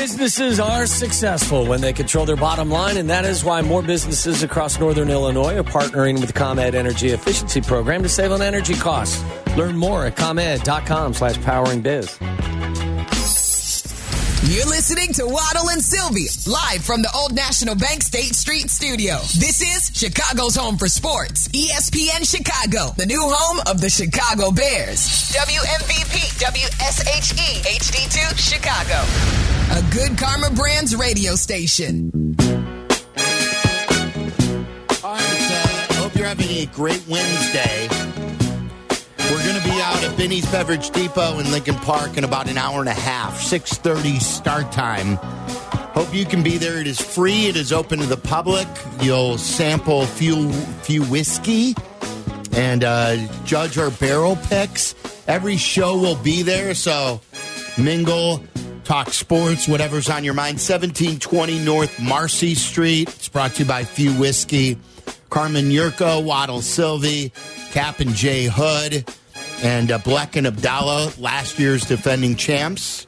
Businesses are successful when they control their bottom line, and that is why more businesses across northern Illinois are partnering with the ComEd Energy Efficiency Program to save on energy costs. Learn more at ComEd.com slash powering biz. You're listening to Waddle and Sylvie, live from the Old National Bank State Street studio. This is Chicago's home for sports. ESPN Chicago, the new home of the Chicago Bears. WMVP, WSHE, HD2, Chicago. A good Karma Brands radio station. All right, hope you're having a great Wednesday. We're going to be out at Binny's Beverage Depot in Lincoln Park in about an hour and a half, 6.30 start time. Hope you can be there. It is free. It is open to the public. You'll sample few, few whiskey and uh, judge our barrel picks. Every show will be there, so mingle, talk sports, whatever's on your mind. 1720 North Marcey Street. It's brought to you by Few Whiskey. Carmen Yurko, Waddle Sylvie, Kap and Jay Hood, and uh, Black and Abdallah, last year's defending champs.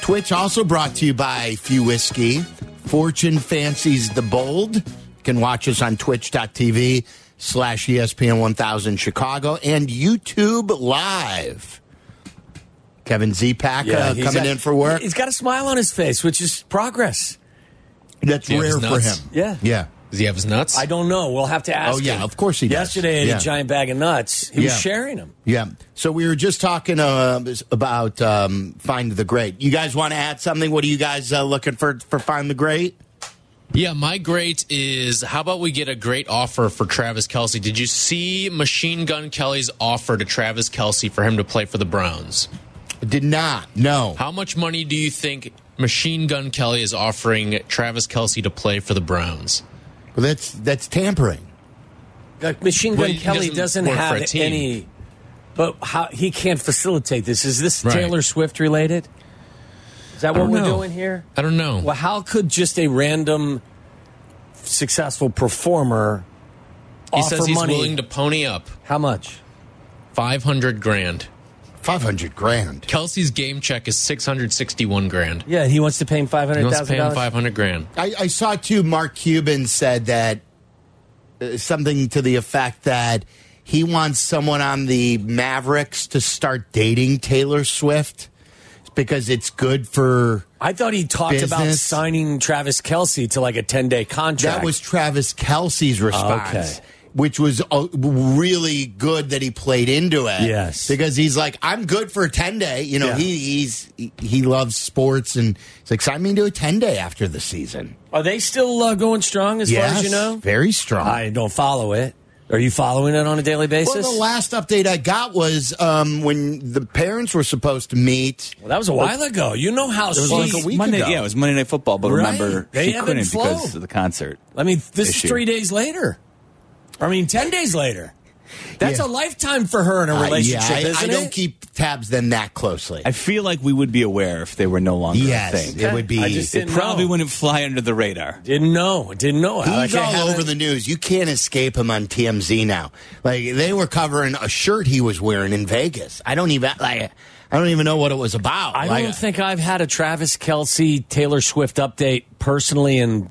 Twitch also brought to you by Few Whiskey. Fortune fancies the bold. You can watch us on twitch.tv slash ESPN 1000 Chicago and YouTube Live. Kevin Zepak uh, he's coming got- in for work. He's got a smile on his face, which is progress. That's he have rare for him. Yeah. Yeah. Does he have his nuts? I don't know. We'll have to ask Oh, yeah, him. of course he does. Yesterday, he had Yeah. a giant bag of nuts. He Yeah. was sharing them. Yeah. So we were just talking uh, about um, Find the Great. You guys want to add something? What are you guys uh, looking for for Find the Great? Yeah, my great is how about we get a great offer for Travis Kelce? Did you see Machine Gun Kelly's offer to Travis Kelce for him to play for the Browns? Did not. No. How much money do you think Machine Gun Kelly is offering Travis Kelce to play for the Browns? Well, that's that's tampering. Like Machine Gun Well, Kelly doesn't doesn't, have any. But how he can't facilitate this? Is this Right. Taylor Swift related? Is that what we're know. doing here? I don't know. Well, how could just a random successful performer he offer says he's money? willing to pony up how much? 500 grand. Five hundred grand. Kelce's game check is 661 grand. Yeah, he wants to pay him five He wants to pay him 500 grand. I, I saw too. Mark Cuban said that uh, something to the effect that he wants someone on the Mavericks to start dating Taylor Swift because it's good for. I thought he talked about signing Travis Kelce to like a ten day contract. That was Travis Kelce's response. Okay. Which was uh, really good that he played into it. Yes. because he's like, I'm good for a ten day. You know, Yeah. he he's he, he loves sports, and he's like, sign me to a ten day after the season. Are they still uh, going strong as far as you know? very strong. I don't follow it. Are you following it on a daily basis? Well, the last update I got was um, when the parents were supposed to meet. Well, that was a while ago. You know how it was like a week Monday, ago. yeah, it was Monday Night Football, but Right. remember They she couldn't flown. because of the concert. I mean, this issue. is three days later. I mean, ten days later. That's Yeah. a lifetime for her in a Uh, relationship, yeah, I, isn't I don't it? keep tabs then that closely. I feel like we would be aware if they were no longer yes, a thing. it would be. I just It probably know. wouldn't fly under the radar. Didn't know. Didn't know. He's Like, all over the news. You can't escape him on TMZ now. Like they were covering a shirt he was wearing in Vegas. I don't even like. I don't even know what it was about. I Like, don't think I've had a Travis Kelce Taylor Swift update personally in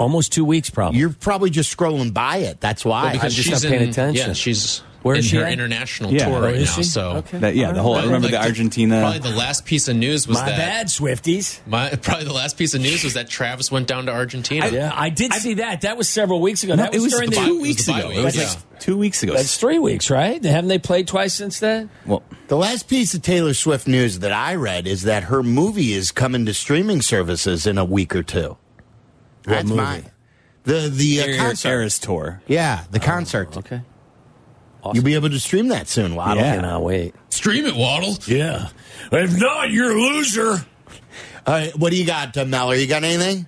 almost two weeks. Probably. you're probably just scrolling by it. That's why. Well, because just she's not paying in, attention. Yeah, she's Where in is she her at? international Yeah. tour right now. she? So Okay. That, yeah, the whole. I remember Like the Argentina. Probably the last piece of news was My that. bad, Swifties. My, probably the last piece of news was that Travis went down to Argentina. Yeah, I did see that. That was several weeks ago. No, that it was during the the, bye- two it was weeks ago. week, It was yeah. like two weeks ago. That's three weeks, right? Haven't they played twice since then? well, The last piece of Taylor Swift news that I read is that her movie is coming to streaming services in a week or two. That's movie? mine. The the uh, Air- concert. Eras tour. Yeah, the concert. Okay. You'll be able to stream that soon, Waddle. Yeah. Cannot wait. Stream it, Waddle. Yeah. If not, you're a loser. All right, what do you got, uh, Meller? You got anything?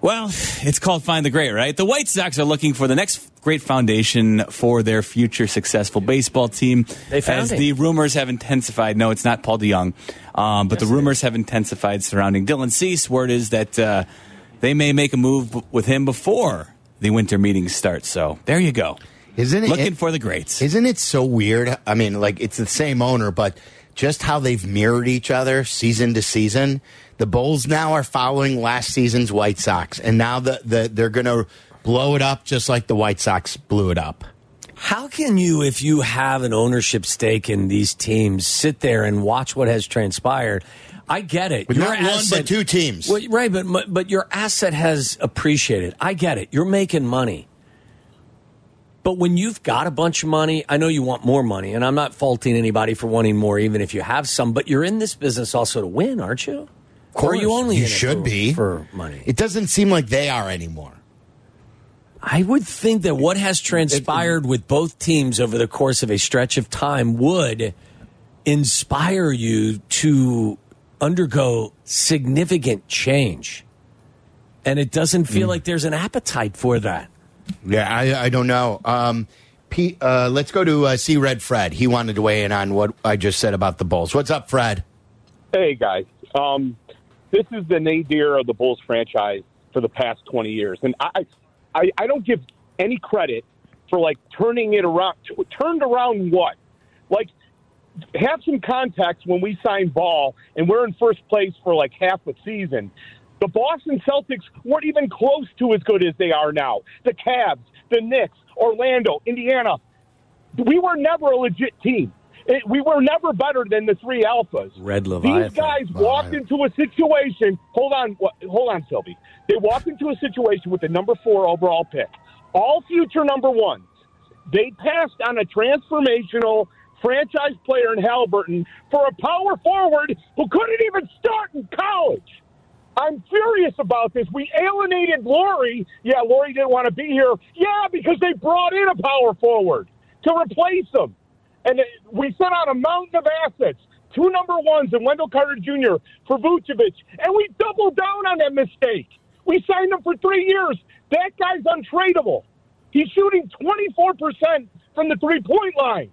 Well, it's called Find the Great, right? The White Sox are looking for the next great foundation for their future successful baseball team. They found As it. the rumors have intensified. No, it's not Paul DeJong, um, but the rumors have intensified surrounding Dylan Cease. Word is that uh, they may make a move b- with him before the winter meetings start. So there you go. Isn't it Looking it- for the greats. Isn't it so weird? I mean, like it's the same owner, but just how they've mirrored each other season to season. The Bulls now are following last season's White Sox, and now the, the they're going to blow it up just like the White Sox blew it up. How can you, if you have an ownership stake in these teams, sit there and watch what has transpired? I get it. With Your not one, but two teams. Well, right, but but your asset has appreciated. I get it. You're making money. But when you've got a bunch of money, I know you want more money, and I'm not faulting anybody for wanting more, even if you have some. But you're in this business also to win, aren't you? Or are you only you in it should for, be for money? It doesn't seem like they are anymore. I would think that what has transpired with both teams over the course of a stretch of time would inspire you to undergo significant change. And it doesn't feel like there's an appetite for that. Yeah, I, I don't know. Um, Pete, uh, let's go to uh, see Red Fred. He wanted to weigh in on what I just said about the Bulls. What's up, Fred? Hey guys, um, this is the nadir of the Bulls franchise for the past twenty years, and I, I, I don't give any credit for like turning it around. Turned around what? Like, have some context when we signed Ball and we're in first place for like half a season. The Boston Celtics weren't even close to as good as they are now. The Cavs, the Knicks, Orlando, Indiana. We were never a legit team. It, we were never better than the three alphas. Red Leviathan. These guys walked into a situation. Hold on, hold on, Sylvie. They walked into a situation with the number four overall pick, all future number ones. They passed on a transformational franchise player in Haliburton for a power forward who couldn't even start in college. I'm furious about this. We alienated Lauri. Yeah, Lauri didn't want to be here. Yeah, because they brought in a power forward to replace him. And we sent out a mountain of assets, two number ones and Wendell Carter Jr. for Vucevic, and we doubled down on that mistake. We signed him for three years. That guy's untradeable. He's shooting 24% from the three point line.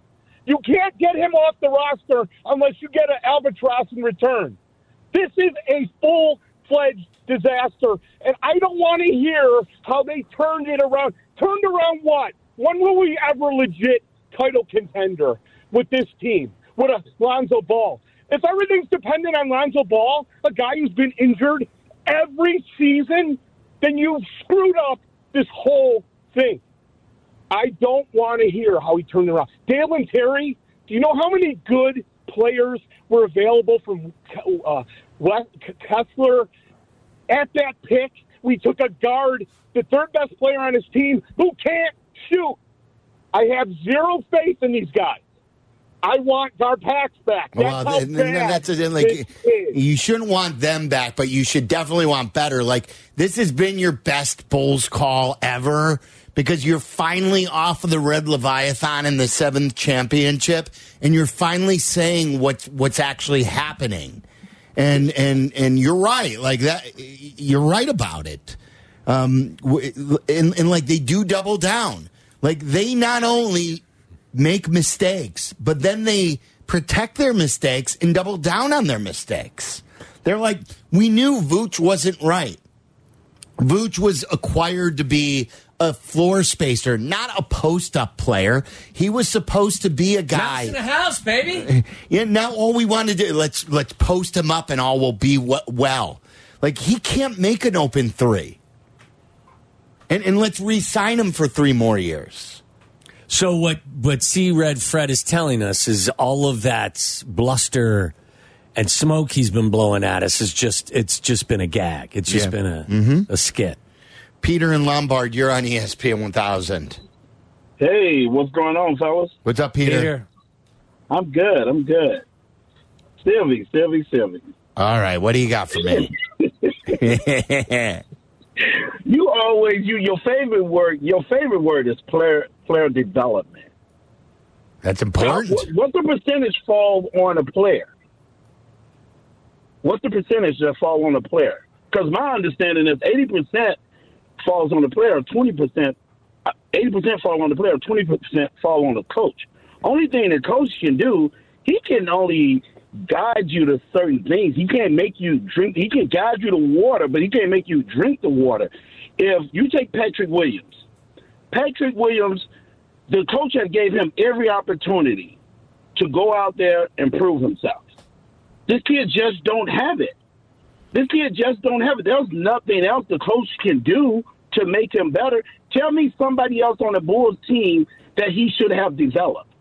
You can't get him off the roster unless you get an albatross in return. This is a full fledged disaster, and I don't want to hear how they turned it around. Turned around what? When will we ever legit title contender with this team, with a Lonzo Ball? If everything's dependent on Lonzo Ball, a guy who's been injured every season, then you've screwed up this whole thing. I don't want to hear how he turned around. Dalen Terry, do you know how many good players were available from uh, Kessler at that pick? We took a guard, the third best player on his team, who can't shoot. I have zero faith in these guys. I want Garpax back. That's Well, how and- and bad that's this Like you shouldn't want them back, but you should definitely want better. Like this has been your best Bulls call ever because you're finally off of the Red Leviathan in the seventh championship, and you're finally saying what's what's actually happening. And and and you're right. Like that, you're right about it. Um, and, and like they do double down. Like they not only make mistakes, but then they protect their mistakes and double down on their mistakes. They're like, we knew Vooch wasn't right. Vooch was acquired to be a floor spacer, not a post up player. He was supposed to be a guy. in the house, baby. Yeah, now all we want to do let's let's post him up and all will be well. Like he can't make an open three, and and let's re-sign him for three more years. So what what C Red Fred is telling us is all of that bluster and smoke he's been blowing at us is just it's just been a gag. It's just Yeah. been a mm-hmm. a skit. Peter and Lombard, you're on ESPN 1000. Hey, what's going on, fellas? What's up, Peter? I'm good. I'm good. Sylvie, Sylvie, Sylvie. All right, what do you got for me? You always you your favorite word. Your favorite word is player player development. That's important. What, what's the percentage fall on a player? What's the percentage that fall on a player? Because my understanding is eighty percent falls on the player, twenty percent, uh, eighty percent fall on the player, twenty percent fall on the coach. Only thing the coach can do, he can only guide you to certain things. He can't make you drink. He can guide you to water, but he can't make you drink the water. If you take Patrick Williams, Patrick Williams, the coach had gave him every opportunity to go out there and prove himself. This kid just don't have it. This kid just don't have it. There's nothing else the coach can do to make him better. Tell me somebody else on the Bulls team that he should have developed.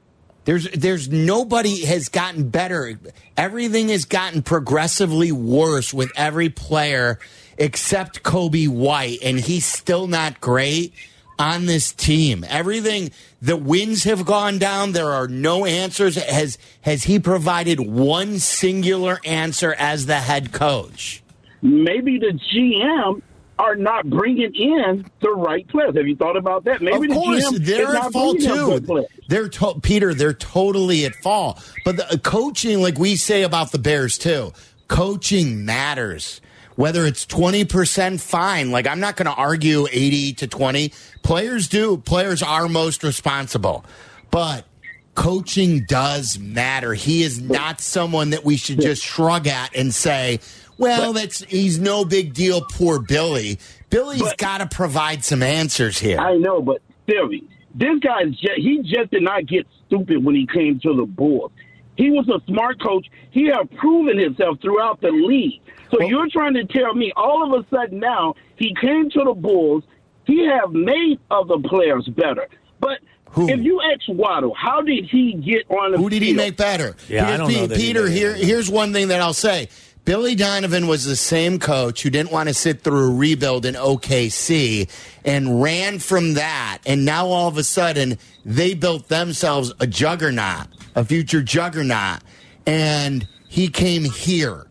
There's there's nobody has gotten better. Everything has gotten progressively worse with every player except Coby White, and he's still not great on this team. Everything the wins have gone down. There are no answers. Has has he provided one singular answer as the head coach? Maybe the GM are not bringing in the right players. Have you thought about that? Maybe of course, the they're at fault too. They're to- Peter. They're totally at fault. But the uh, coaching, like we say about the Bears too, coaching matters. Whether it's twenty percent, fine. Like I'm not going to argue eighty to twenty. Players do. Players are most responsible, but coaching does matter. He is not someone that we should just shrug at and say, "Well, that's he's no big deal." Poor Billy. Billy's got to provide some answers here. I know, but Theory, this guy is just, he just did not get stupid when he came to the Bulls. He was a smart coach. He had proven himself throughout the league. So you're trying to tell me all of a sudden now he came to the Bulls, he have made other players better. But Who? if you ask Waddle, how did he get on the Who did he field? make better? Yeah, I don't Pe- know that he Peter, here, here's one thing that I'll say. Billy Donovan was the same coach who didn't want to sit through a rebuild in OKC and ran from that. And now all of a sudden, they built themselves a juggernaut, a future juggernaut. And he came here.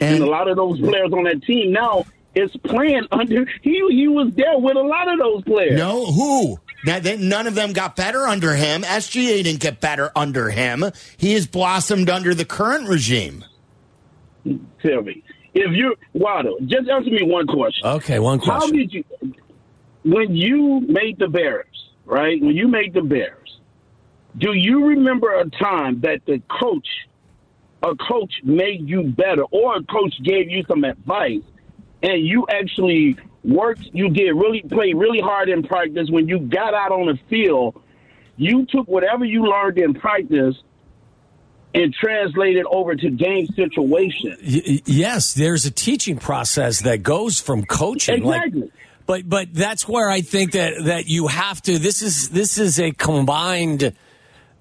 and And a lot of those players on that team now is playing under he he was there with a lot of those players. no, who? Now, they, none of them got better under him. SGA didn't get better under him. He has blossomed under the current regime. Tell me. If you Waddle, just answer me one question. Okay, one question. How did you when you made the Bears, right? When you made the Bears, do you remember a time that the coach a coach made you better or a coach gave you some advice and you actually worked you did really play really hard in practice when you got out on the field you took whatever you learned in practice and translate it over to game situation Y- yes, there's a teaching process that goes from coaching. like- Exactly. but but that's where I think that that you have to. This is this is a combined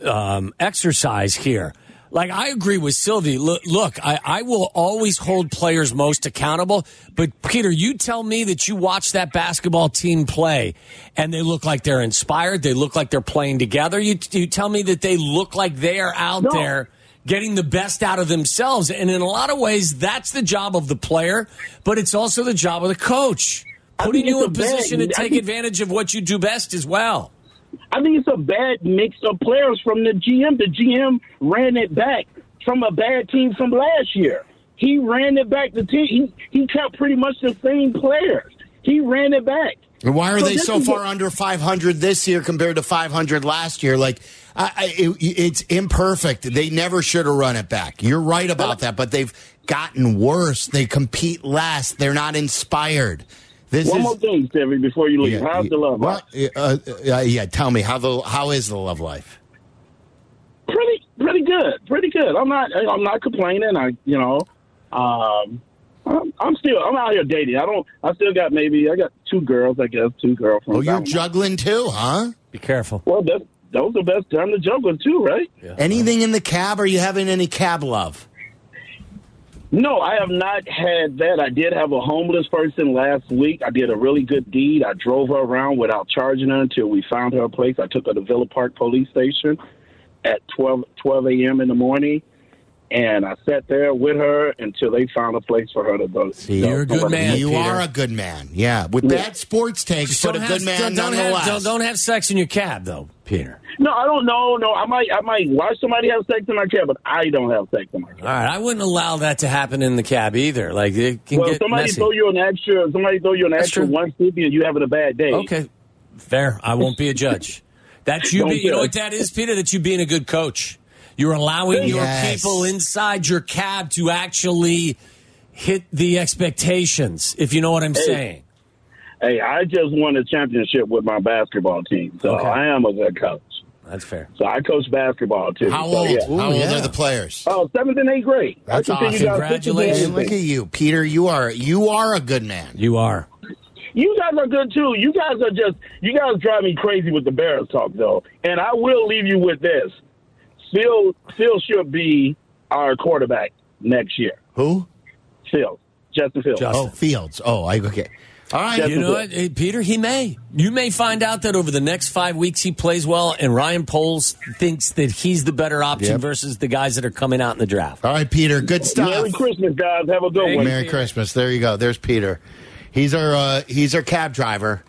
um, exercise here. Like I agree with Sylvie. Look, look I, I will always hold players most accountable. But Peter, you tell me that you watch that basketball team play, and they look like they're inspired. They look like they're playing together. You you tell me that they look like they are out No. there getting the best out of themselves. And in a lot of ways, that's the job of the player, but it's also the job of the coach. I Putting you in a bad- position to I take think- advantage of what you do best as well. I think it's a bad mix of players from the GM. The GM ran it back from a bad team from last year. He ran it back. The team he, he kept pretty much the same players. He ran it back. And why are So they so far what- under 500 this year compared to 500 last year? Like, I, I, it, it's imperfect. They never should have run it back. You're right about that, but they've gotten worse. They compete less. They're not inspired. This One is. more thing, Stevie, before you leave. How's the love? What? life? Uh, uh, yeah, tell me how the how is the love life? Pretty, pretty good. Pretty good. I'm not. I'm not complaining. I, you know, um, I'm, I'm still. I'm out here dating. I don't. I still got maybe. I got two girls. I guess two girlfriends. Oh, you're don't know. juggling too, huh? Be careful. Well, that that was the best time to juggle too, right? Anything in the cab? Are you having any cab love? No, I have not had that. I did have a homeless person last week. I did a really good deed. I drove her around without charging her until we found her a place. I took her to Villa Park Police Station at 12, 12 a.m. in the morning, and I sat there with her until they found a place for her to go. See, You're a good man. you Peter. are a good man. Yeah, with Yeah. bad sports takes, Just but a good man don't, don't nonetheless. have, don't, don't have sex in your cab, though, Peter. No, I don't know. No, I might, I might watch somebody have sex in my cab, but I don't have sex in my cab. All right, I wouldn't allow that to happen in the cab either. Like it can Well, get somebody messy. throw you an extra, somebody throw you an That's extra true. one fifty, and you having a bad day. Okay, fair. I won't be a judge. That's you. Be, you know what that is, Peter? That's you being a good coach. You're allowing your people inside your cab to actually hit the expectations. If you know what I'm saying. Hey, I just won a championship with my basketball team, so Okay. I am a good coach. That's fair. So I coach basketball too. How So, old? yeah. How old yeah. are the players? Oh, seventh and eighth grade. That's I can see you awesome. Congratulations. Look at you, Peter. You are you are a good man. You are. You guys are good too. You guys are just you guys drive me crazy with the Bears talk though. And I will leave you with this. Phil Phil should be our quarterback next year. Who? Phil. Justin Fields. Justin. Oh, Fields. Oh, I okay. All right. Yes. You know what, Hey, Peter? He may. You may find out that over the next five weeks he plays well, and Ryan Poles thinks that he's the better option Yep. versus the guys that are coming out in the draft. All right, Peter. Good stuff. Merry Christmas, guys. Have a good one. Merry Christmas. There you go. There's Peter. He's our uh, he's our cab driver,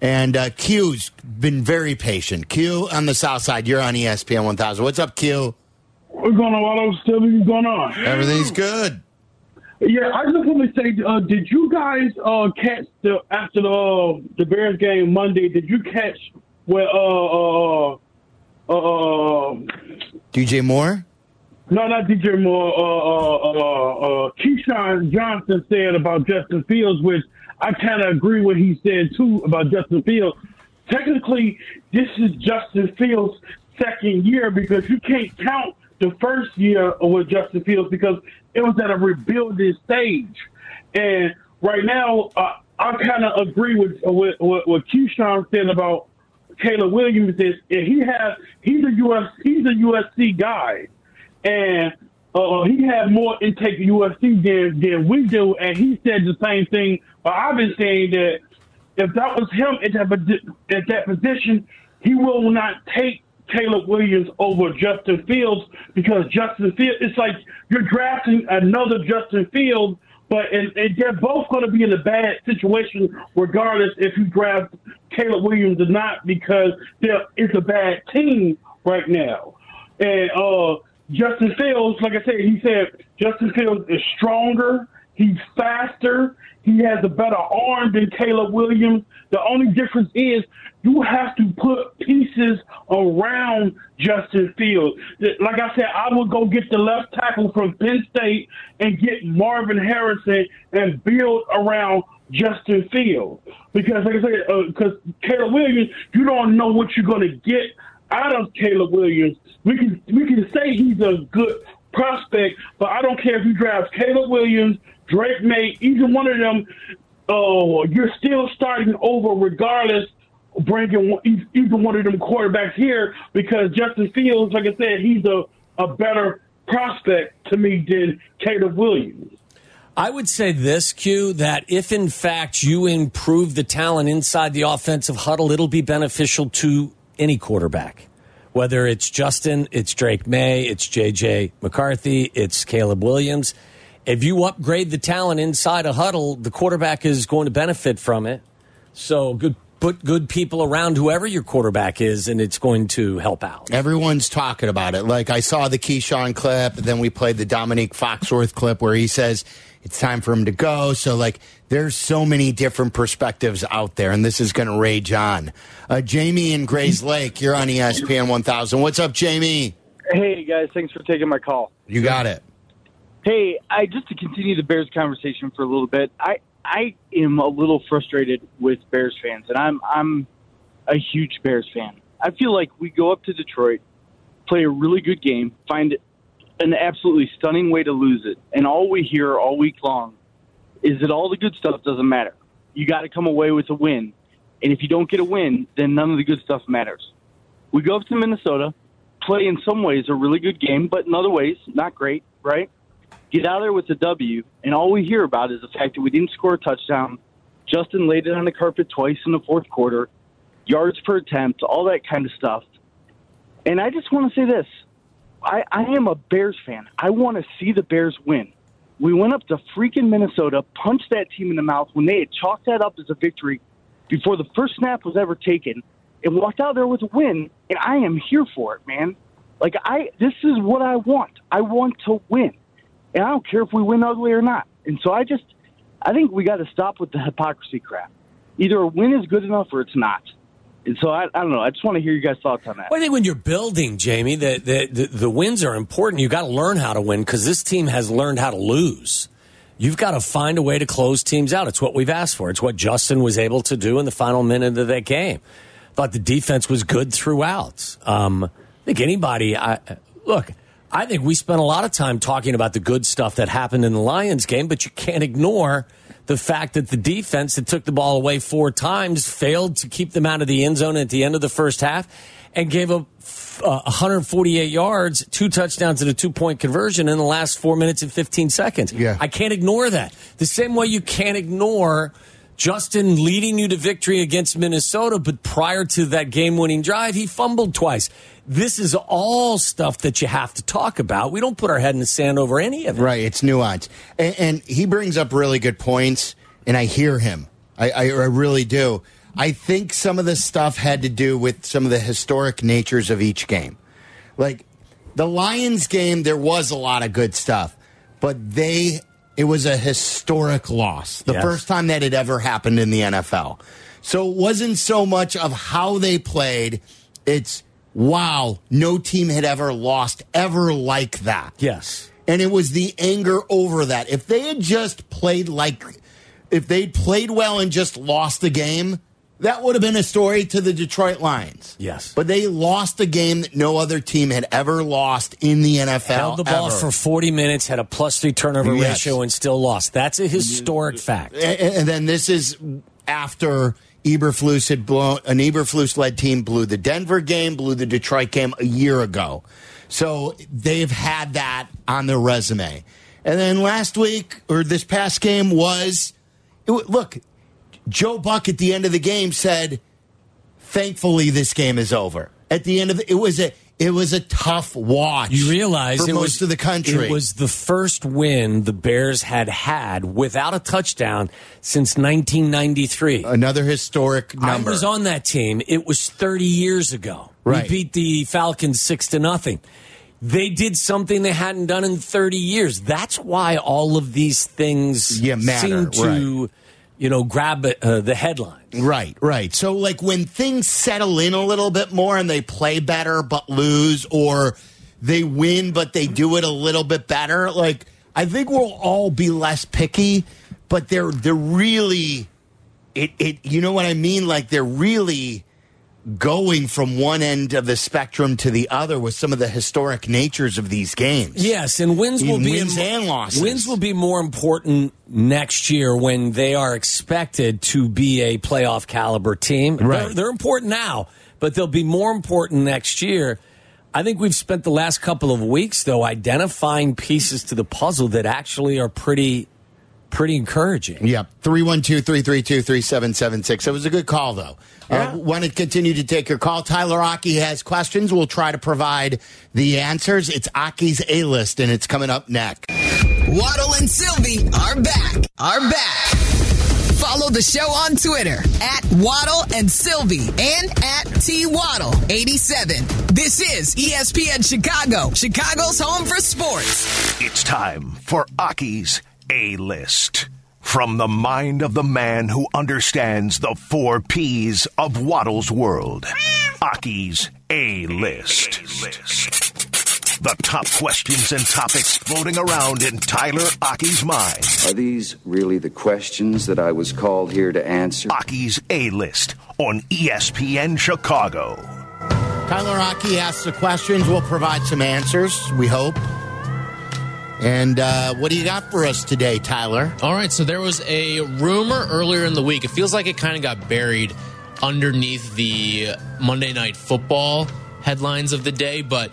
and uh, Q's been very patient. Q on the south side. You're on ESPN 1000. What's up, Q? What's going on, Waldo? Still what's going on? Everything's good. Yeah, I just want to say, uh, did you guys uh, catch the after the uh, the Bears game Monday? Did you catch where uh uh uh, uh DJ Moore. no not DJ Moore uh uh uh, uh Keyshawn Johnson said about Justin Fields, which I kind of agree with he said too about Justin Fields. Technically, this is Justin Fields' second year because you can't count the first year with Justin Fields because it was at a rebuilding stage. And right now, uh, I kind of agree with with what, what Keyshawn said about Caleb Williams. Is he has he's a US he's a USC guy, and uh, he had more intake of USC than than we do. And he said the same thing. But I've been saying that if that was him at that at that position, he will not take Caleb Williams over Justin Fields because Justin Fields. It's like you're drafting another Justin Fields, but and, and they're both going to be in a bad situation regardless if you draft Caleb Williams or not because it's a bad team right now. And uh, Justin Fields, like I said, he said Justin Fields is stronger. He's faster. He has a better arm than Caleb Williams. The only difference is you have to put pieces around Justin Fields. Like I said, I would go get the left tackle from Penn State and get Marvin Harrison and build around Justin Fields. Because, like I said, uh, because Caleb Williams, you don't know what you're going to get out of Caleb Williams. We can we can say he's a good prospect, but I don't care if you draft Caleb Williams, Drake Maye, either one of them. Oh, you're still starting over regardless. Bringing either one of them quarterbacks here because Justin Fields, like I said, he's a, a better prospect to me than Caleb Williams. I would say this, Q, that if in fact you improve the talent inside the offensive huddle, it'll be beneficial to any quarterback. Whether it's Justin, it's Drake Maye, it's JJ McCarthy, it's Caleb Williams. If you upgrade the talent inside a huddle, the quarterback is going to benefit from it. So good put good people around whoever your quarterback is and it's going to help out. Everyone's talking about it. Like I saw the Keyshawn clip, then we played the Dominique Foxworth clip where he says it's time for him to go. So like there's so many different perspectives out there, and this is going to rage on. Uh, Jamie in Grayslake, you're on ESPN 1000. What's up, Jamie? Hey guys, thanks for taking my call. You got it. Hey, I just to continue the Bears conversation for a little bit. I I am a little frustrated with Bears fans, and I'm I'm a huge Bears fan. I feel like we go up to Detroit, play a really good game, find an absolutely stunning way to lose it, and all we hear all week long is that all the good stuff doesn't matter. You got to come away with a win, and if you don't get a win, then none of the good stuff matters. We go up to Minnesota, play in some ways a really good game, but in other ways not great, right? Get out there with a W, and all we hear about is the fact that we didn't score a touchdown. Justin laid it on the carpet twice in the fourth quarter, yards per attempt, all that kind of stuff. And I just want to say this I, I am a Bears fan. I want to see the Bears win. We went up to freaking Minnesota, punched that team in the mouth when they had chalked that up as a victory before the first snap was ever taken, and walked out there with a win. And I am here for it, man. Like I, this is what I want. I want to win, and I don't care if we win ugly or not. And so I just, I think we got to stop with the hypocrisy crap. Either a win is good enough or it's not. And so I, I don't know. I just want to hear you guys' thoughts on that. Well, I think when you're building, Jamie, the, the, the, the wins are important. You got to learn how to win because this team has learned how to lose. You've got to find a way to close teams out. It's what we've asked for. It's what Justin was able to do in the final minute of that game. Thought the defense was good throughout. Um, I think anybody, I, look, I think we spent a lot of time talking about the good stuff that happened in the Lions game, but you can't ignore the fact that the defense that took the ball away four times failed to keep them out of the end zone at the end of the first half and gave up uh, 148 yards, two touchdowns, and a two point conversion in the last four minutes and 15 seconds. Yeah. I can't ignore that. The same way you can't ignore Justin leading you to victory against Minnesota, but prior to that game winning drive, he fumbled twice. This is all stuff that you have to talk about. We don't put our head in the sand over any of it. Right, it's nuance. And, and he brings up really good points, and I hear him. I, I, I really do. I think some of this stuff had to do with some of the historic natures of each game. Like the Lions game, there was a lot of good stuff, but they it was a historic loss. The Yes. first time that had ever happened in the NFL. So it wasn't so much of how they played, it's wow, no team had ever lost ever like that. Yes. And it was the anger over that. If they had just played like, if they'd played well and just lost the game, that would have been a story to the Detroit Lions. Yes. But they lost a game that no other team had ever lost in the NFL. Held the ball ever. for 40 minutes, had a plus three turnover Yes. ratio, and still lost. That's a historic fact. and, and then this is after Eberflus had blown an Eberflus led team blew the Denver game, blew the Detroit game a year ago. So they've had that on their resume. And then last week or this past game was it, look, Joe Buck at the end of the game said, "Thankfully, this game is over." At the end of it was a it was a tough watch. You realize for it most was, of the country. It was the first win the Bears had had without a touchdown since 1993. another historic number. I was on that team. It was 30 years ago. Right. We beat the Falcons six to nothing. They did something they hadn't done in 30 years. That's why all of these things Yeah, matter, seem to, you know, grab uh, the headlines. Right, right. So, like when things settle in a little bit more and they play better but lose, or they win but they do it a little bit better, like I think we'll all be less picky. But they're they're really it it. You know what I mean? Like they're really going from one end of the spectrum to the other with some of the historic natures of these games. Yes, and wins will Even be wins and losses. Wins will be more important next year when they are expected to be a playoff caliber team. Right. They're, they're important now, but they'll be more important next year. I think we've spent the last couple of weeks though identifying pieces to the puzzle that actually are pretty pretty encouraging. Yep. 312 332 3776. It was a good call, though. Yeah. Uh, Want to continue to take your call. Tyler Aki has questions. We'll try to provide the answers. It's Aki's A list, and it's coming up next. Waddle and Sylvie are back. Are back. Follow the show on Twitter at Waddle and Sylvie and at T Waddle 87. This is ESPN Chicago, Chicago's home for sports. It's time for Aki's A List. From the mind of the man who understands the four P's of Waddle's world. Aki's A List. The top questions and topics floating around in Tyler Aki's mind. Are these really the questions that I was called here to answer? Aki's A List on ESPN Chicago. Tyler Aki asks the questions. We'll provide some answers, we hope. And uh, what do you got for us today, Tyler? All right, so there was a rumor earlier in the week. It feels like it kind of got buried underneath the Monday Night Football headlines of the day, but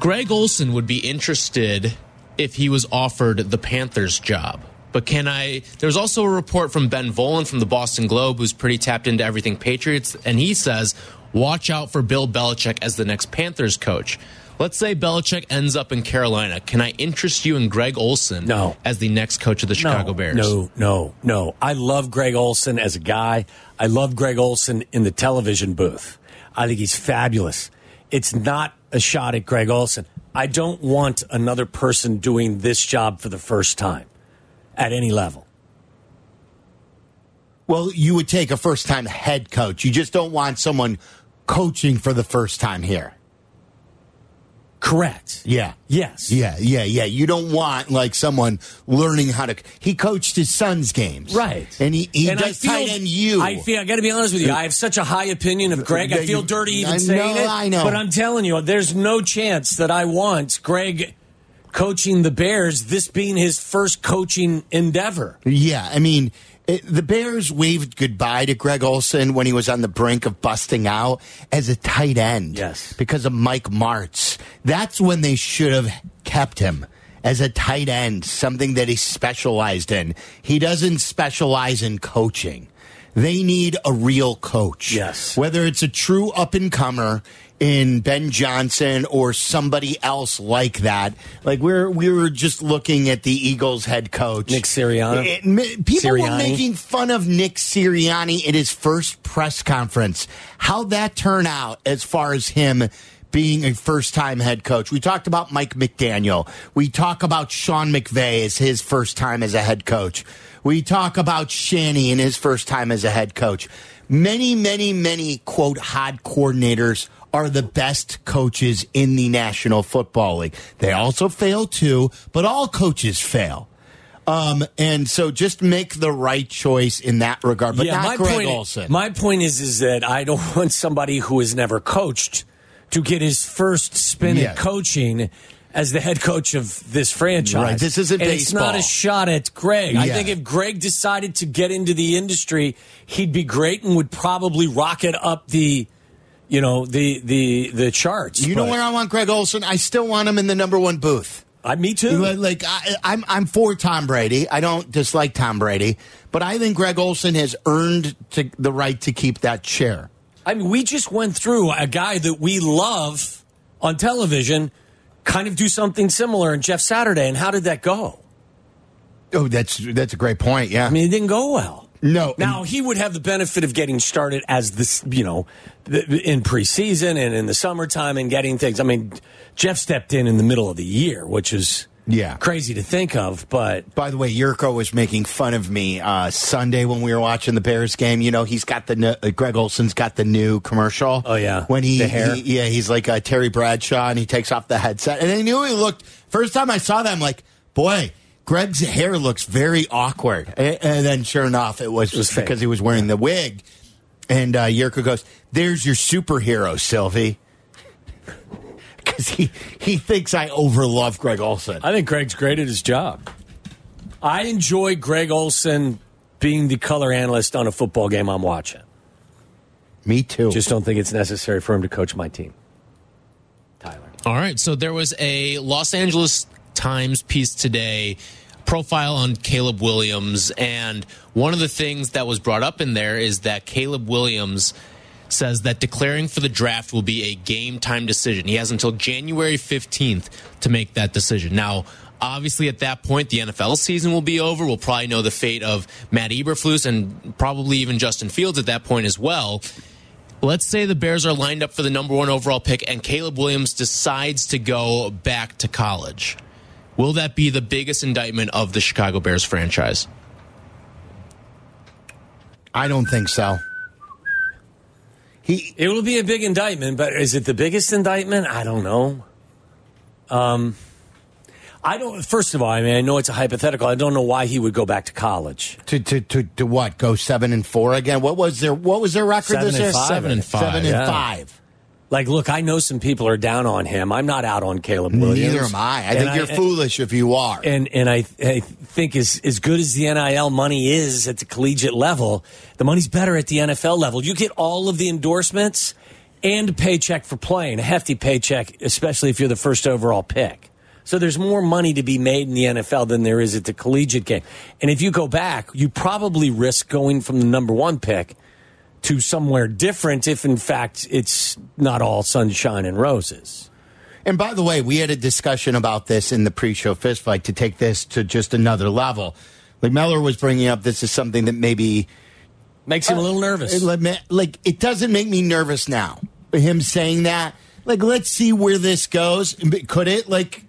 Greg Olsen would be interested if he was offered the Panthers job. But can I? There's also a report from Ben Volin from the Boston Globe, who's pretty tapped into everything Patriots, and he says, watch out for Bill Belichick as the next Panthers coach. Let's say Belichick ends up in Carolina. Can I interest you in Greg Olsen No. as the next coach of the Chicago no, Bears? No, no, no. I love Greg Olsen as a guy. I love Greg Olsen in the television booth. I think he's fabulous. It's not a shot at Greg Olsen. I don't want another person doing this job for the first time at any level. Well, you would take a first time head coach. You just don't want someone coaching for the first time here. Correct. Yeah. Yes. Yeah, yeah, yeah. You don't want like someone learning how to. He coached his son's games, Right. And he, he And I does feel- tight end you. I feel I got to be honest with you. I have such a high opinion of Greg. I feel dirty even I saying know, it. I know. But I'm telling you, there's no chance that I want Greg coaching the Bears. This being his first coaching endeavor. Yeah, I mean, it, the Bears waved goodbye to Greg Olsen when he was on the brink of busting out as a tight end. Yes. Because of Mike Martz. That's when they should have kept him as a tight end, something that he specialized in. He doesn't specialize in coaching. They need a real coach. Yes. Whether it's a true up and comer in Ben Johnson or somebody else like that. Like we're we were just looking at the Eagles head coach. Nick Sirianni. It- people were making fun of Nick Sirianni in his first press conference. How'd that turn out as far as him being a first time head coach? We talked about Mike McDaniel. We talk about Sean McVay as his first time as a head coach. We talk about Shanny in his first time as a head coach. Many, many, many quote hot coordinators are the best coaches in the National Football League. They also fail too, but all coaches fail. Um, and so just make the right choice in that regard, but yeah, not my Greg point. Olsen. My point is, is that I don't want somebody who has never coached to get his first spin Yeah. at coaching as the head coach of this franchise. Right, this isn't and It's not a shot at Greg. I think if Greg decided to get into the industry, he'd be great and would probably rocket up the, you know, the the the charts. you know where I want Greg Olsen? I still want him in the number one booth. I, me too. Like like, I, I'm I'm for Tom Brady. I don't dislike Tom Brady, but I think Greg Olsen has earned to, the right to keep that chair. I mean, we just went through a guy that we love on television kind of do something similar in Jeff Saturday. And how did that go? Oh, that's that's a great point. Yeah, I mean, it didn't go well. No. Now, he would have the benefit of getting started as this, you know, in preseason and in the summertime and getting things. I mean, Jeff stepped in in the middle of the year, which is Yeah. crazy to think of, but By the way, Yurko was making fun of me uh, Sunday when we were watching the Bears game. You know, he's got the uh, Greg Olsen's got the new commercial. Oh, yeah. when he, The hair? he- yeah, he's like uh, Terry Bradshaw, and he takes off the headset. And I knew he looked. First time I saw that, I'm like, boy, Greg's hair looks very awkward. And, and then, sure enough, it was, was fake. because he was wearing the wig. And uh, Yurko goes, "There's your superhero, Sylvie." Because he, he thinks I overlove Greg Olsen. I think Greg's great at his job. I enjoy Greg Olsen being the color analyst on a football game I'm watching. Me too. Just don't think it's necessary for him to coach my team. Tyler. All right. So there was a Los Angeles Times piece today, profile on Caleb Williams. And one of the things that was brought up in there is that Caleb Williams says that declaring for the draft will be a game time decision. He has until January 15th to make that decision. Now, obviously, at that point, the NFL season will be over. We'll probably know the fate of Matt Eberflus and probably even Justin Fields at that point as well. Let's say the Bears are lined up for the number one overall pick and Caleb Williams decides to go back to college. Will that be the biggest indictment of the Chicago Bears franchise? I don't think so. He It will be a big indictment, but is it the biggest indictment? I don't know. Um, I don't. First of all, I mean, I know it's a hypothetical. I don't know why he would go back to college. to to to, to what? Go seven and four again? What was their what was their record Seven this and year? five, Seven and five, Seven yeah. and five. Like, look, I know some people are down on him. I'm not out on Caleb Williams. Neither am I. I And think you're foolish if you are. And and I, I think as as good as the NIL money is at the collegiate level, the money's better at the NFL level. You get all of the endorsements and paycheck for playing, a hefty paycheck, especially if you're the first overall pick. So there's more money to be made in the NFL than there is at the collegiate game. And if you go back, you probably risk going from the number one pick to somewhere different if in fact it's not all sunshine and roses. And by the way, we had a discussion about this in the pre-show fistfight to take this to just another level. Like Meller was bringing up, this is something that maybe Makes him a little nervous. Uh, it like it doesn't make me nervous now. Him saying that, like, let's see where this goes. Could it like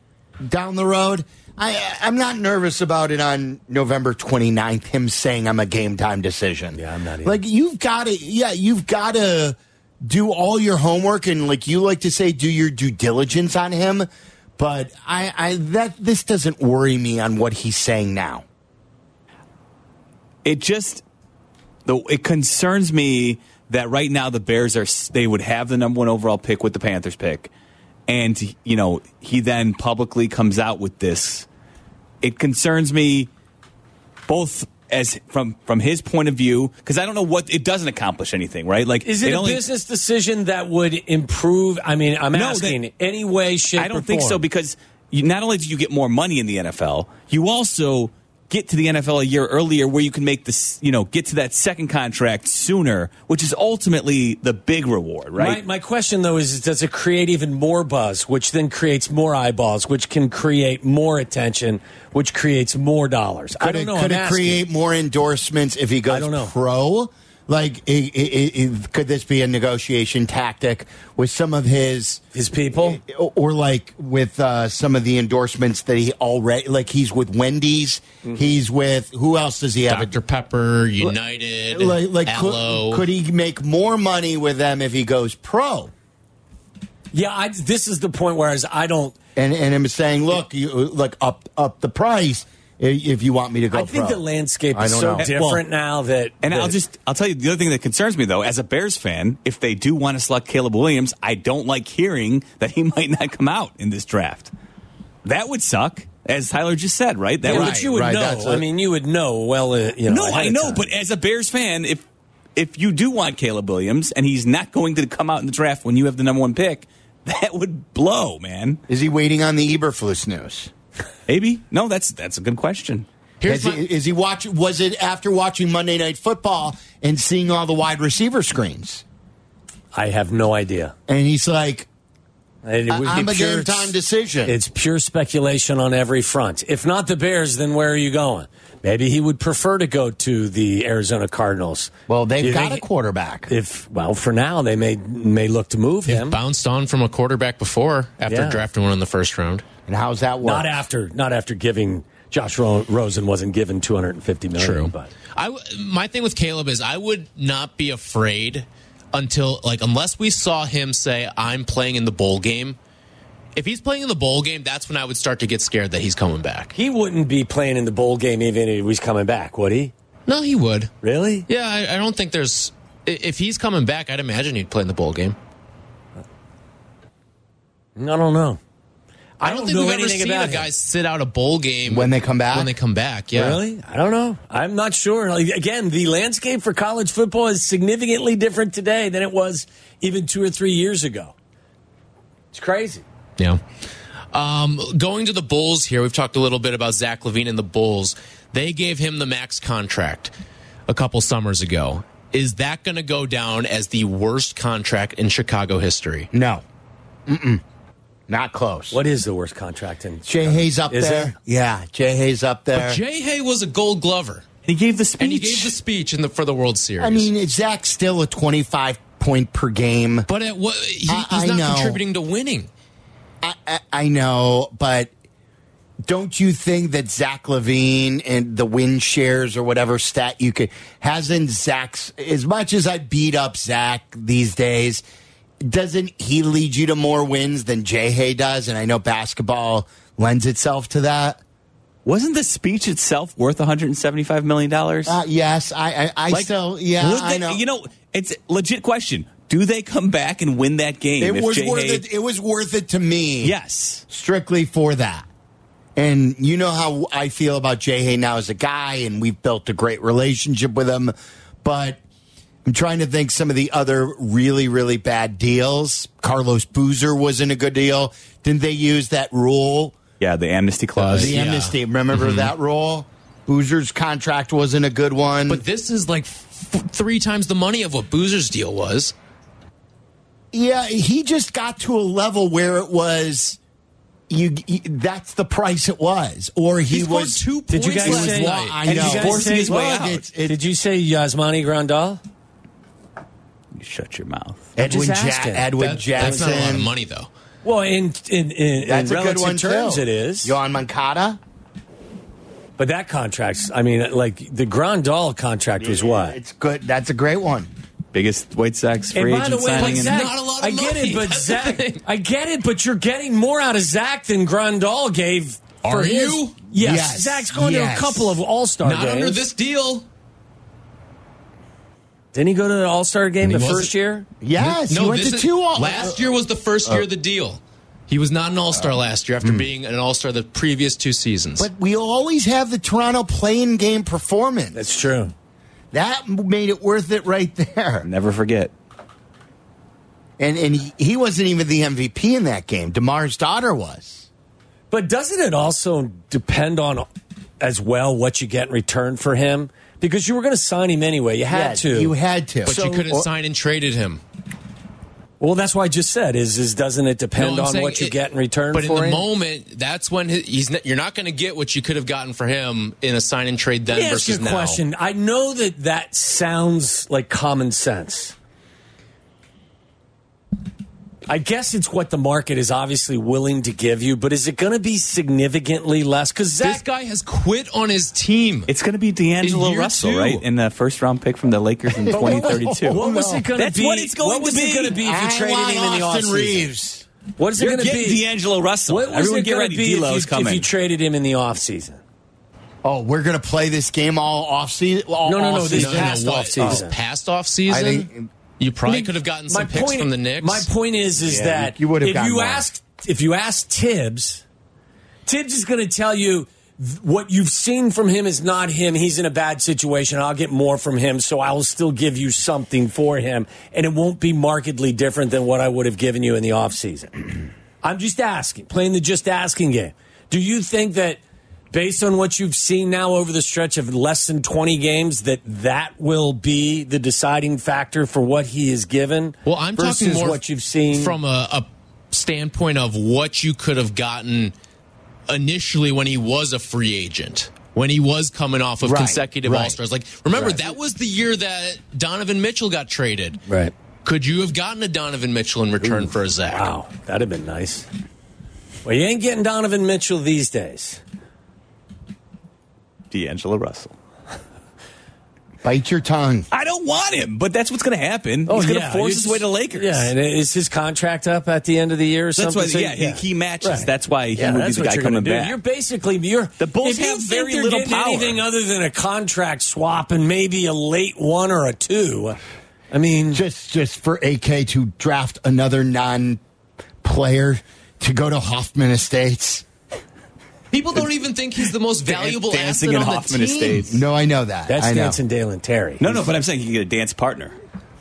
down the road? I I'm not nervous about it on November 29th. Him saying I'm a game time decision. Yeah, I'm not either. Like you've got to, yeah, you've got to do all your homework and like you like to say, do your due diligence on him. But I, I that this doesn't worry me on what he's saying now. it just though it concerns me that right now the Bears are they would have the number one overall pick with the Panthers pick, and you know he then publicly comes out with this. It concerns me both as from from his point of view because I don't know what it doesn't accomplish anything, right? Like Is it, a only- business decision that would improve? I mean, I'm No, asking that- any way, shape, I don't think so because you, not only do you get more money in the NFL, you also get to the NFL a year earlier where you can make this, you know, get to that second contract sooner, which is ultimately the big reward, right? My, my question though is, does it create even more buzz, which then creates more eyeballs, which can create more attention, which creates more dollars? I don't it, know. could I'm it asking. create more endorsements if he goes I don't know. pro? Like, i i i could this be a negotiation tactic with some of his his people, or, or like with uh, some of the endorsements that he already like? He's with Wendy's. Mm-hmm. He's with who else does he have? Dr. Pepper, United, like, like Aloe. could, could he make more money with them if he goes pro? Yeah, I, this is the point where as I don't. And and I'm saying, look, you like up up the price i- if you want me to go. I think pro. the landscape is so know. different now that. And that- I'll just I'll tell you the other thing that concerns me though, as a Bears fan, if they do want to select Caleb Williams, I don't like hearing that he might not come out in this draft. That would suck, as Tyler just said, right? That Yeah, would, but you would know. I mean, you would know well. Uh, you know. no, I know, time. but as a Bears fan, if if you do want Caleb Williams and he's not going to come out in the draft when you have the number one pick, that would blow, man. Is he waiting on the Eberflus news? Maybe. No, that's that's a good question. Is he, is he watch? Was it after watching Monday Night Football and seeing all the wide receiver screens? I have no idea. And he's like, It would I'm a pure- game time decision. It's pure speculation on every front. If not the Bears, then where are you going? Maybe he would prefer to go to the Arizona Cardinals. Well, they've You got a quarterback. If well, for now they may may look to move him. bounced on from a quarterback before after Yeah. drafting one in the first round. And how's that work? Not after not after giving Josh Ro- Rosen wasn't given 250 million. True. but I w- my thing with Caleb is I would not be afraid until like unless we saw him say I'm playing in the bowl game. If he's playing in the bowl game, that's when I would start to get scared that he's coming back. he wouldn't be playing in the bowl game even if he was coming back, would he? No, he would. Really? Yeah, I, I don't think there's. If he's coming back, I'd imagine he'd play in the bowl game. I don't know. I don't, think know we've ever seen about a him. guy sit out a bowl game When they come back? When they come back, yeah. Really? I don't know. I'm not sure. Like, again, the landscape for college football is significantly different today than it was even two or three years ago. It's crazy. Yeah. Um, going to the Bulls here, we've talked a little bit about Zach LaVine and the Bulls. They gave him the max contract a couple summers ago. Is that going to go down as the worst contract in Chicago history? No. Mm-mm. Not close. What is the worst contract in Jay Hayes up Is there? there? Yeah, Jay Hayes up there. But Jay Hay was a Gold Glover, He gave the speech. and he gave the speech in the for the World Series. I mean, Zach's still a 25 point per game. but at what, he, I- he's I not know. contributing to winning. I, I, I know, but don't you think that Zach LaVine and the win shares or whatever stat you could hasn't Zach's as much as I beat up Zach these days, doesn't he lead you to more wins than Jay Hay does? And I know basketball lends itself to that. Wasn't the speech itself worth 175 million dollars? Uh, yes, I I, I still yeah would I know. You know, it's a legit question. Do they come back and win that game? it was Jay worth Hay- it. It was worth it to me. Yes. strictly for that. And you know how I feel about Jay Hay now as a guy, and we've built a great relationship with him. But I'm trying to think some of the other really, really bad deals. Carlos Boozer wasn't a good deal. Didn't they use that rule? Yeah, the amnesty clause. The yeah. amnesty. Remember mm-hmm. that rule? Boozer's contract wasn't a good one. But this is like f- three times the money of what Boozer's deal was. Yeah, he just got to a level where it was you. you- that's the price it was, or he, He was two Did you points guys say? I did know. you guys say- his way out. did you say Yasmani Grandal? You shut your mouth. Edwin, just ja- Edwin That- Jackson. that's not a lot of money, though. Well, in in, in, That's in a good relative one terms, too. it is. Yoán Moncada. But that contract's, I mean, like the Grandal contract was what? It's good. That's a great one. biggest White Sox And free by the agent way, signing. like Zach, Not a lot of I get money. it, but That's Zach. I get it, but you're getting more out of Zach than Grandal gave. for Are his- you? Yes. Yes. Zach's going to a couple of All Star Not games. under this deal. Didn't he go to the All Star game the first year? Yes, he went to is- two. all- star. Last year was the first year of the deal. He was not an All Star uh, last year after hmm. being an All Star the previous two seasons. But we always have the Toronto playing game performance. That's true. that made it worth it right there. Never forget. And and he, he wasn't even the MVP in that game. DeMar's daughter was. But doesn't it also depend on as well what you get in return for him? Because you were going to sign him anyway. You had Yeah, to. You had to. but So- you couldn't sign and traded him. well, that's why I just said is is doesn't it depend No, on what you it- get in return But in the him? moment, that's when he's not, you're not going to get what you could have gotten for him in a sign and trade then Let me ask you a now. question. I know that that sounds like common sense. I guess it's what the market is obviously willing to give you, but is it going to be significantly less? Because This guy has quit on his team. It's going to be D'Angelo Russell, two. right? In the first round pick from the Lakers in 2032. what was it going to That's be? what it's going what was to it be. going to be if you traded want him in the Austin offseason? Reaves. What is it You're going to be? D'Angelo Russell. What was Everyone it get going ready. to be if you, coming. if you traded him in the offseason? Oh, we're gonna play this game all off season. All No, no, no, off this season? is past what? off season. Oh, past off season. I think- you probably I mean, could have gotten my some picks point- from the Knicks. My point is, is Yeah, that you would have if you more. ask if you ask Thibs, Thibs is going to tell you th- what you've seen from him is not him. He's in a bad situation. I'll get more from him, so I will still give you something for him, and it won't be markedly different than what I would have given you in the offseason. I'm just asking, playing the just asking game. Do you think that? Based on what you've seen now over the stretch of less than 20 games, that that will be the deciding factor for what he is given. Well, I'm versus talking more what you've seen from a, a standpoint of what you could have gotten initially when he was a free agent. When he was coming off of Right, consecutive right. All Stars. Like, remember, Right. that was the year that Donovan Mitchell got traded. Right. Could you have gotten a Donovan Mitchell in return for a Zach? Wow, that'd have been nice. Well, you ain't getting Donovan Mitchell these days. D'Angelo Russell. Bite your tongue. I don't want him, but that's what's going to happen. Oh, He's going to yeah, force you his way to Lakers. Yeah, and is his contract up at the end of the year or That's something? why- So- yeah, he- he matches. That's why he yeah, would be the guy coming back. You're basically you're The Bulls if you have think very they're little power. Anything other than a contract swap and maybe a late one or a two. I mean, Just just for AK to draft another non player to go to Hoffman Estates. People don't even think he's the most valuable dancing asset in on Hoffman the team. Estates. No, I know that. that's I know. dancing Dale and Terry. No, no, but I'm saying you can get a dance partner.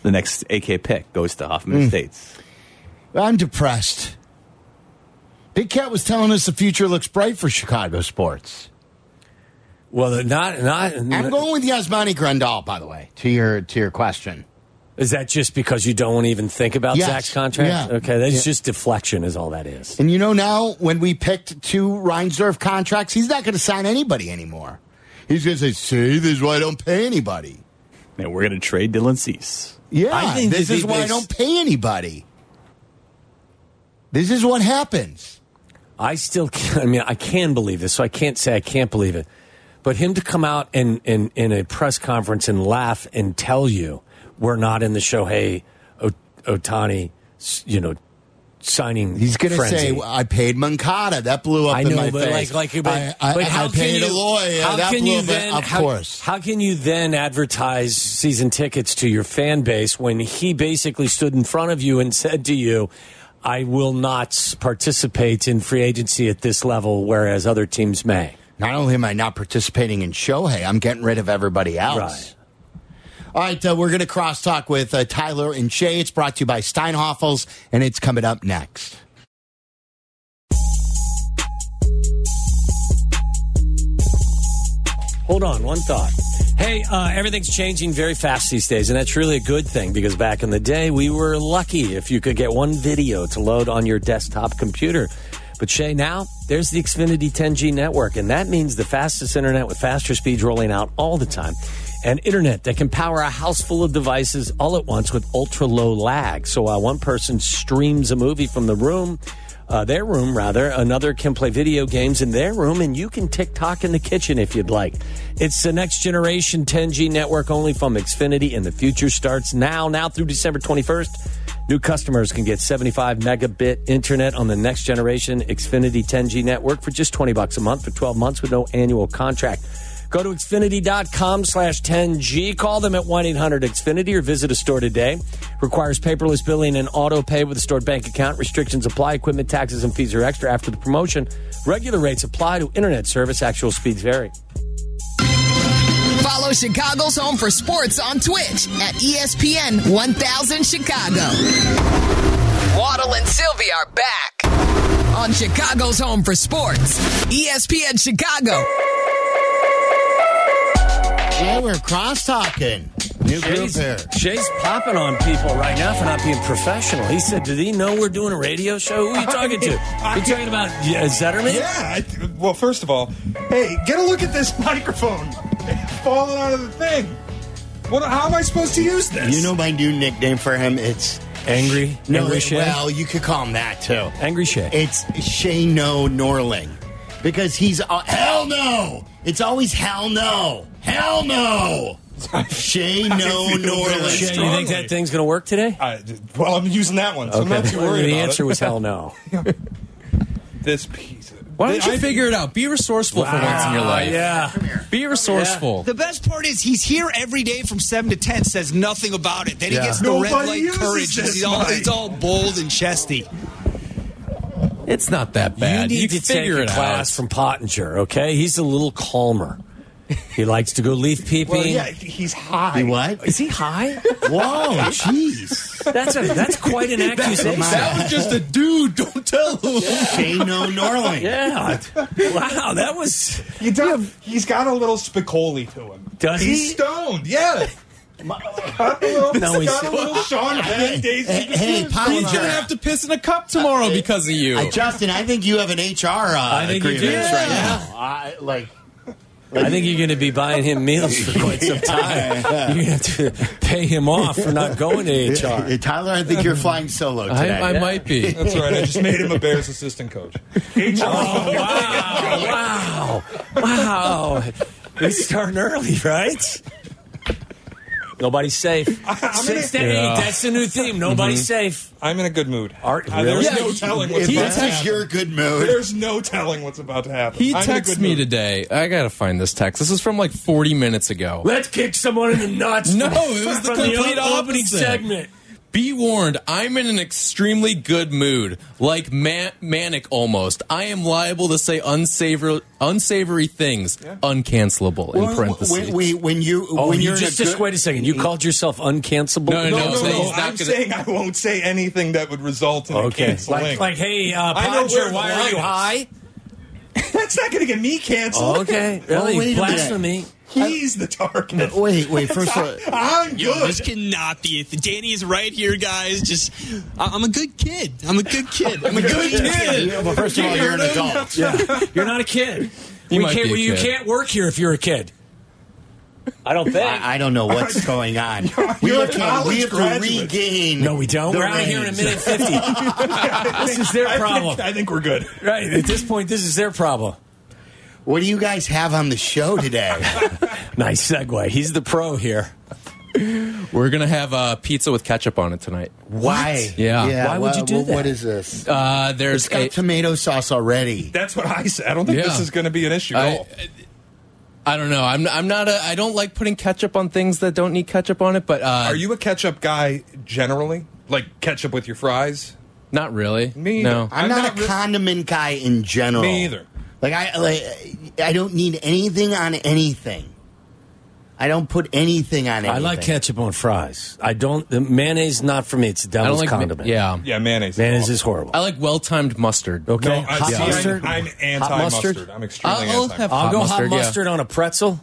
The next AK pick goes to Hoffman mm. Estates. I'm depressed. Big Cat was telling us the future looks bright for Chicago sports. Well, they're not not. I'm going with Yasmani Grandal, by the way, to your to your question. Is that just because you don't even think about Yes. Zach's contract? Yeah. Okay, that's Yeah. just deflection, is all that is. And you know now, when we picked two Reinsdorf contracts, he's not going to sign anybody anymore. He's going to say, "See, this is why I don't pay anybody." And we're going to trade Dylan Cease. Yeah, I think this that is he why I don't pay anybody. This is what happens. I still, can, I mean, I can believe this, so I can't say I can't believe it. But him to come out and in, in a press conference and laugh and tell you we're not in the Shohei Ohtani, you know, signing. He's going to say, "I paid Moncada." That blew up I in know, my but face. like, like, but, I, I, but I how paid can a you, lawyer. How that can blew you up, then? of how, course. How can you then advertise season tickets to your fan base when he basically stood in front of you and said to you, "I will not participate in free agency at this level, whereas other teams may." Not only am I not participating in Shohei, I'm getting rid of everybody else. Right. All right, uh, we're going to crosstalk with uh, Tyler and Shay. It's brought to you by Steinhafels, and it's coming up next. Hold on, one thought. Hey, uh, everything's changing very fast these days, and that's really a good thing because back in the day, we were lucky if you could get one video to load on your desktop computer. But Shay, now there's the Xfinity 10G network, and that means the fastest internet with faster speeds rolling out all the time. And internet that can power a house full of devices all at once with ultra low lag. So while one person streams a movie from the room, uh, their room, rather. Another can play video games in their room, and you can TikTok in the kitchen if you'd like. It's the next generation 10G network only from Xfinity, and the future starts now. Now through December 21st. New customers can get 75 megabit internet on the next generation Xfinity 10G network for just 20 bucks a month for 12 months with no annual contract. Go to Xfinity.com slash 10G. Call them at 1-800-XFINITY or visit a store today. Requires paperless billing and auto pay with a stored bank account. Restrictions apply. Equipment taxes and fees are extra after the promotion. Regular rates apply to internet service. Actual speeds vary. Follow Chicago's Home for Sports on Twitch at ESPN 1000 Chicago. Waddle and Silvy are back on Chicago's Home for Sports, ESPN Chicago. Yeah, we're cross talking. New group Shay's, here. Shay's popping on people right now for not being professional. He said, "Did he know we're doing a radio show? Who are you talking to? Are You talking about Zetterman? Yeah. I, well, first of all, hey, get a look at this microphone falling out of the thing. What? How am I supposed to use this? You know my new nickname for him? It's Angry, no. angry Shay. well, you could call him that too. angry Shay. It's Shay No Norling because he's uh, hell no. It's always hell no, hell no. Shay No feel very Norling. Shay, you think that thing's going to work today? I, well, I'm using that one, so I'm not too Well, worried the about answer it. was hell no. this piece. Of, Why don't you I- figure it out? Be resourceful for once in your life. Yeah. Be resourceful. The best part is he's here every day from seven to ten. Says nothing about it. Then Yeah. he gets the red Nobody light uses courage. this He's all, he's all bold and chesty. It's not that bad. You You, need can to take figure a it class out. from Pottinger, okay? He's a little calmer. He likes to go leaf peeping. well, yeah, he's high. He what? Is he high? Whoa, jeez. That's a that's quite an accusation. That was just a dude. Don't tell him. Shay No Norling. Yeah. Wow, that was. He does, He's got a little Spicoli to him. Does he's he? stoned. Yeah. Got a little, No, he's he's- got a little Sean Penn. Daisy. Hey, hey, He's Pottinger. gonna have to piss in a cup tomorrow because of you. Uh, Justin, I think you have an HR uh, I think you do. grievance right Yeah. now. I, like, I think you're going to be buying him meals for quite some time. You're going to have to pay him off for not going to HR. Hey, Tyler, I think you're flying solo today. I, I might be. That's right. I just made him a Bears assistant coach. HR. Wow! Wow! Wow! It's starting early, right? Nobody's safe. Six to eight. Yeah. That's the new theme. Nobody's safe. I'm in a good mood. Art, Uh, there's really? no telling what's If about to is happen. your good mood, There's no telling what's about to happen. He I'm in a texted good me mood. today. I gotta find this text. This is from like 40 minutes ago. Let's kick someone in the nuts. No, from- it was the from complete o- opening opposite. segment. Be warned, I'm in an extremely good mood, like ma- manic almost. I am liable to say unsavory, unsavory things, uncancelable in parentheses. when, when, when you Oh, when you you're just, just good, wait a second. You called yourself uncancelable? No, No, no, no, saying no. he's not I'm gonna- saying I won't say anything that would result in a Okay. canceling. Like, like, hey, uh, I know where Podger, the why are you high? That's not going to get me canceled. Okay. Oh, Really? wait a minute. Blasphemy. He's the target. Uh, wait, wait. First of all, I'm Yo, good. this cannot be it. Danny is right here, guys. Just, I- I'm a good kid. I'm a good kid. I'm a good kid. well, first of all, you're an adult. Yeah. You're not a kid. You we can't, be a you can't work here if you're a kid. I don't think. I, I don't know what's going on. We You're a have to, we have to regain. no, we don't. We're out of here in a minute 50. this is their I problem. Think, I think we're good. Right. At this point, this is their problem. What do you guys have on the show today? Nice segue. He's the pro here. We're gonna have uh, pizza with ketchup on it tonight. Why? Yeah. Why would you do well, that? What is this? Uh, there's It's got a, tomato sauce already. That's what I said. I don't think Yeah. this is going to be an issue at I, all. I don't know. I'm I'm not a. I don't like putting ketchup on things that don't need ketchup on it. But uh, Are you a ketchup guy generally? Like ketchup with your fries? Not really. Me No. I'm, I'm not, not a re- condiment guy in general. Me either. Like I like I don't need anything on anything. I don't put anything on anything. I like ketchup on fries. I don't. The mayonnaise not for me. It's the devil's like. ma- condiment. Yeah. Yeah, mayonnaise. mayonnaise is horrible. I like well-timed mustard. Okay, No, hot see, mustard. I'm, I'm Hot anti-mustard. mustard? I'm extremely I'll anti. have I'll hot go mustard, hot yeah. mustard on a pretzel.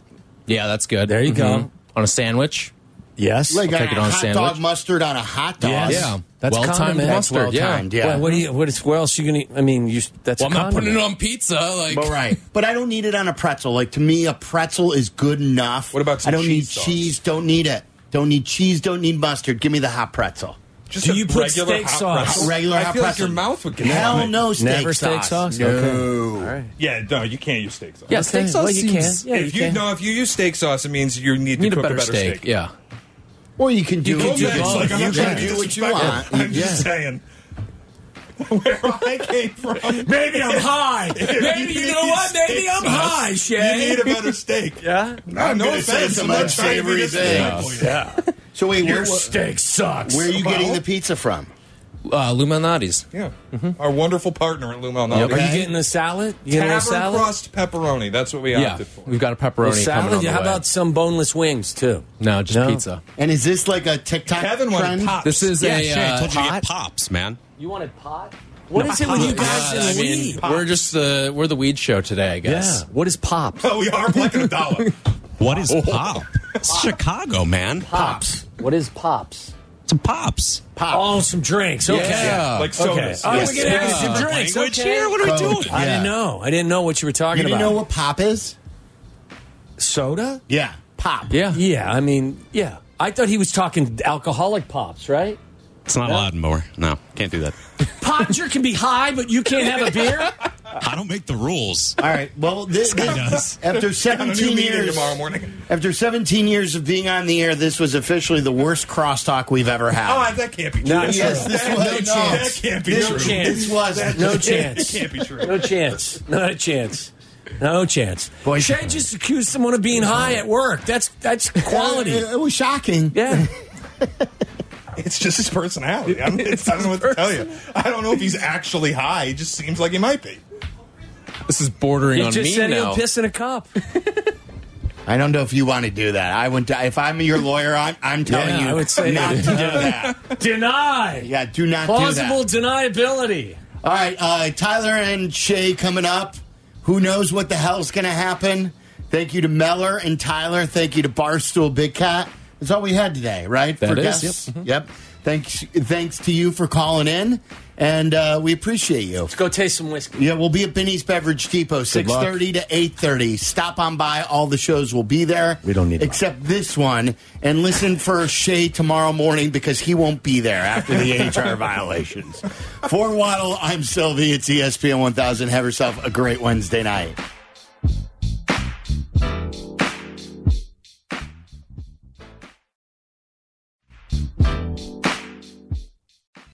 Yeah, that's good. There you go. Mhm. On a sandwich. Yes. like I'll a take it on a hot sandwich. dog mustard on a hot dog. Yes. Yeah. That's well-timed condiment. That's mustard. well yeah. timed. Yeah. Well, what do you? What is? Where else you gonna? I mean, you. That's Well, I'm not putting it on pizza. Like, But right, but I don't need it on a pretzel. Like to me, a pretzel is good enough. What about some I don't need cheese sauce? cheese. Don't need it. Don't need cheese. Don't need mustard. Give me the hot pretzel. Just Do you put regular steak hot sauce? pretzel. Regular I hot feel like your mouth would get Hell no steak Never sauce. steak sauce? No. Okay. All right. Yeah, no, you can't use steak sauce. Yeah, steak sauce well, you seems- can. Yeah, if you you can. no, if you use steak sauce, it means you need to Need a cook better, steak. Yeah. Or you can do You can what do you, both. Like, I'm you not can do what you want. I'm just saying. Where I came from. Maybe I'm high. Maybe you know what? Maybe I'm high, You need a better steak. Yeah. No, no gonna say offense. some I'm not trying unsavory things. Yeah. So wait, Your where, steak sucks. where are you getting the pizza from? Uh, Lou Malnati's. Yeah. Our wonderful partner at Lumel Are you getting the salad? You getting Tavern a salad? crust pepperoni. That's what we Yeah, opted for. we've got a pepperoni coming salad? on the How way. about some boneless wings too? no, just No? pizza. And is this like a TikTok Kevin wanted trend? pops. This is Yeah, a Shay, I uh, told you to pot? get pops, man. You wanted pot? What is it with you guys God, I the mean, weed? we're just the we're the weed show today, I guess. Yeah. What is pop? Oh, we are like a dollar. What is pop? It's Chicago, man. Pops. What is pops? Some pops. Pops. Oh, some drinks. Okay. Yeah. like Okay. sodas. Oh, Yes. we're gonna have some drinks. language okay. here? What are we Coke. doing? I didn't know. I didn't know what you were talking You about. didn't know what pop is? soda? Yeah, pop. Yeah. Yeah. I mean, yeah. I thought he was talking alcoholic pops, right? It's not allowed anymore. No, can't do that. Podger can be high, but you can't have a beer. I don't make the rules. All right. Well, this, Scott this- does. after Got a new 17 years, tomorrow morning. after 17 years of being on the air, this was officially the worst crosstalk we've ever had. Oh, that can't be true. Not yes, this That- was no no, chance. That can't be this, true. This was No chance. That can't be true. No chance. Not a chance. No chance. Boy, Shay just accused someone of being high at work. That's that's quality. It, it was shocking. Yeah. It's just his personality. I, mean, it's, I don't know what to tell you. I don't know if he's actually high. He just seems like he might be. This is bordering You on just me said now. he'll piss in a cup. I don't know if you want to do that. I would. If I'm your lawyer, I'm, I'm telling Yeah, you I would say not to do that. that. Deny. Yeah, do not Plausible do that. deniability. All right, uh, Tyler and Shay coming up. Who knows what the hell's going to happen? Thank you to Meller and Tyler. Thank you to Barstool Big Cat. That's all we had today, right? That For is, guests? yep. Mhm. Yep. Thanks, thanks to you for calling in, and uh, we appreciate you. Let's go taste some whiskey. Yeah, we'll be at Binny's Beverage Depot, six thirty to eight thirty. Stop on by; all the shows will be there. We don't need except this one, and listen for Shay tomorrow morning because he won't be there after the HR violations. For Waddle, I'm Silvy. It's ESPN one thousand. Have yourself a great Wednesday night.